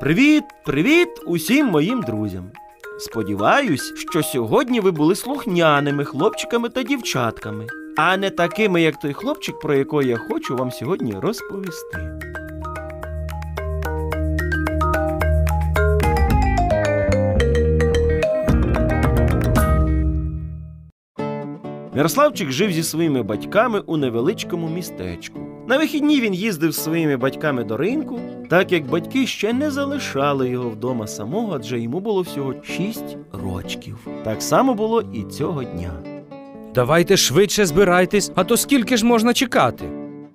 Привіт, привіт усім моїм друзям. Сподіваюсь, що сьогодні ви були слухняними хлопчиками та дівчатками, а не такими, як той хлопчик, про якого я хочу вам сьогодні розповісти. Мирославчик жив зі своїми батьками у невеличкому містечку. На вихідні він їздив з своїми батьками до ринку, так як батьки ще не залишали його вдома самого, адже йому було всього 6 рочків. Так само було і цього дня. Давайте швидше збирайтесь, а то скільки ж можна чекати?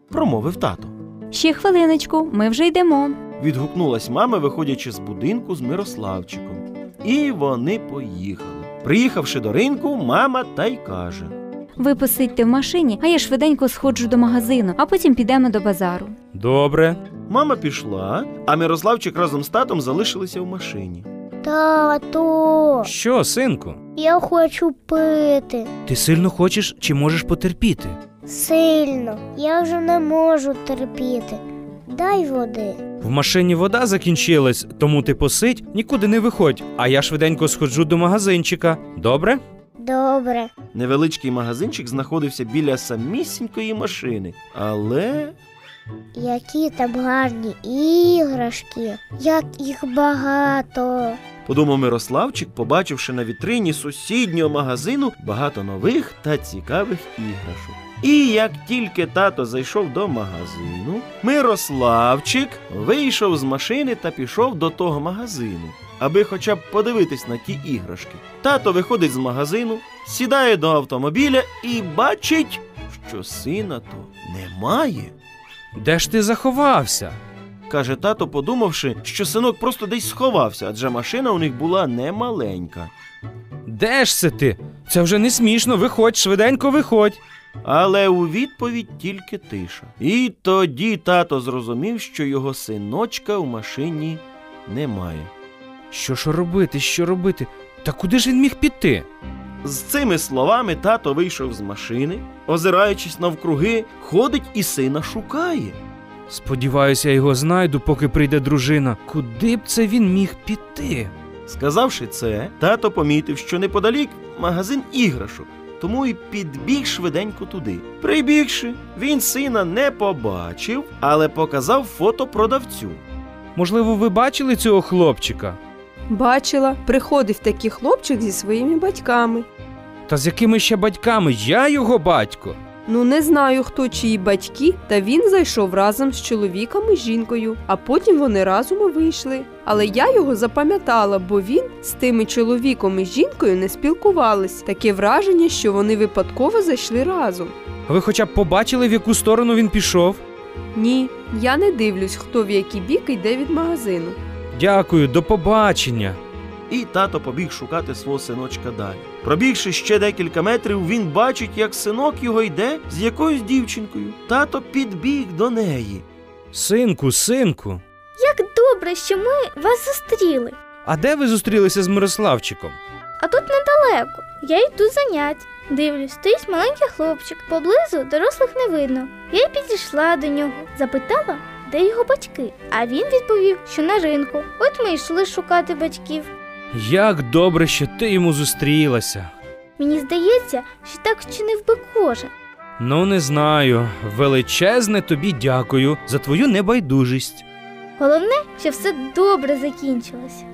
Промовив тато. Ще хвилиночку, ми вже йдемо. Відгукнулась мама, виходячи з будинку з Мирославчиком. І вони поїхали. Приїхавши до ринку, мама та й каже: Ви посидьте в машині, а я швиденько сходжу до магазину, а потім підемо до базару. Добре. Мама пішла, а Мирославчик разом з татом залишилися в машині. Тато, Що, синку? я хочу пити. Ти сильно хочеш чи можеш потерпіти? Сильно. Я вже не можу терпіти. Дай води. В машині вода закінчилась, тому ти посидь, нікуди не виходь, а я швиденько сходжу до магазинчика. Добре? Добре. Невеличкий магазинчик знаходився біля самісінької машини, але Які там гарні іграшки, як їх багато. подумав Мирославчик, побачивши на вітрині сусіднього магазину багато нових та цікавих іграшок. І як тільки тато зайшов до магазину, Мирославчик вийшов з машини та пішов до того магазину, аби хоча б подивитись на ті іграшки. Тато виходить з магазину, сідає до автомобіля і бачить, що сина то немає. Де ж ти заховався? каже тато, подумавши, що синок просто десь сховався, адже машина у них була немаленька. Де ж це ти? Це вже не смішно, виходь, швиденько виходь. Але у відповідь тільки тиша. І тоді тато зрозумів, що його синочка в машині немає. Що ж робити, що робити? Та куди ж він міг піти? З цими словами тато вийшов з машини, озираючись навкруги, ходить і сина шукає. Сподіваюся, я його знайду, поки прийде дружина. Куди б це він міг піти? Сказавши це, тато помітив, що неподалік магазин іграшок, тому й підбіг швиденько туди. Прибігши, він сина не побачив, але показав фото продавцю. Можливо, ви бачили цього хлопчика? Бачила, приходив такий хлопчик зі своїми батьками. Та з якими ще батьками? Я його батько. Ну не знаю, хто чиї батьки, та він зайшов разом з чоловіком і жінкою, а потім вони разом і вийшли. Але я його запам'ятала, бо він з тими чоловіком і жінкою не спілкувались. Таке враження, що вони випадково зайшли разом. А ви хоча б побачили, в яку сторону він пішов? Ні, я не дивлюсь, хто в який бік йде від магазину. Дякую, до побачення. І тато побіг шукати свого синочка далі. Пробігши ще декілька метрів, він бачить, як синок його йде з якоюсь дівчинкою. Тато підбіг до неї. Синку, синку. Як добре, що ми вас зустріли. А де ви зустрілися з Мирославчиком? А тут недалеко. Я йду занять. Дивлюсь, стоїть маленький хлопчик. Поблизу дорослих не видно. Я й підійшла до нього, запитала, де його батьки. А він відповів, що на ринку. От ми йшли шукати батьків. Як добре, що ти йому зустрілася. Мені здається, що так вчинив би кожен. Ну, не знаю. Величезне тобі дякую за твою небайдужість. Головне, що все добре закінчилося.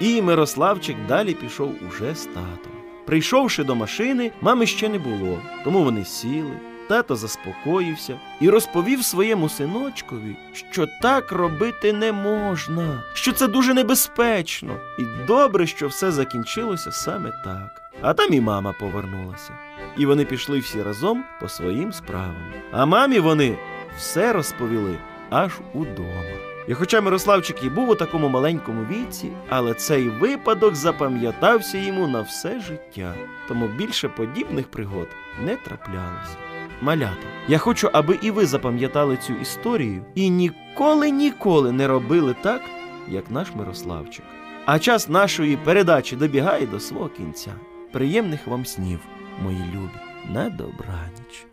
І Мирославчик далі пішов уже з татом. Прийшовши до машини, мами ще не було, тому вони сіли. Тато заспокоївся і розповів своєму синочкові, що так робити не можна, що це дуже небезпечно, і добре, що все закінчилося саме так. А там і мама повернулася. І вони пішли всі разом по своїм справам. А мамі вони все розповіли аж удома. І хоча Мирославчик і був у такому маленькому віці, але цей випадок запам'ятався йому на все життя, тому більше подібних пригод не траплялося. Малята, я хочу, аби і ви запам'ятали цю історію і ніколи ніколи не робили так, як наш Мирославчик. А час нашої передачі добігає до свого кінця. Приємних вам снів, мої любі, на добраніч.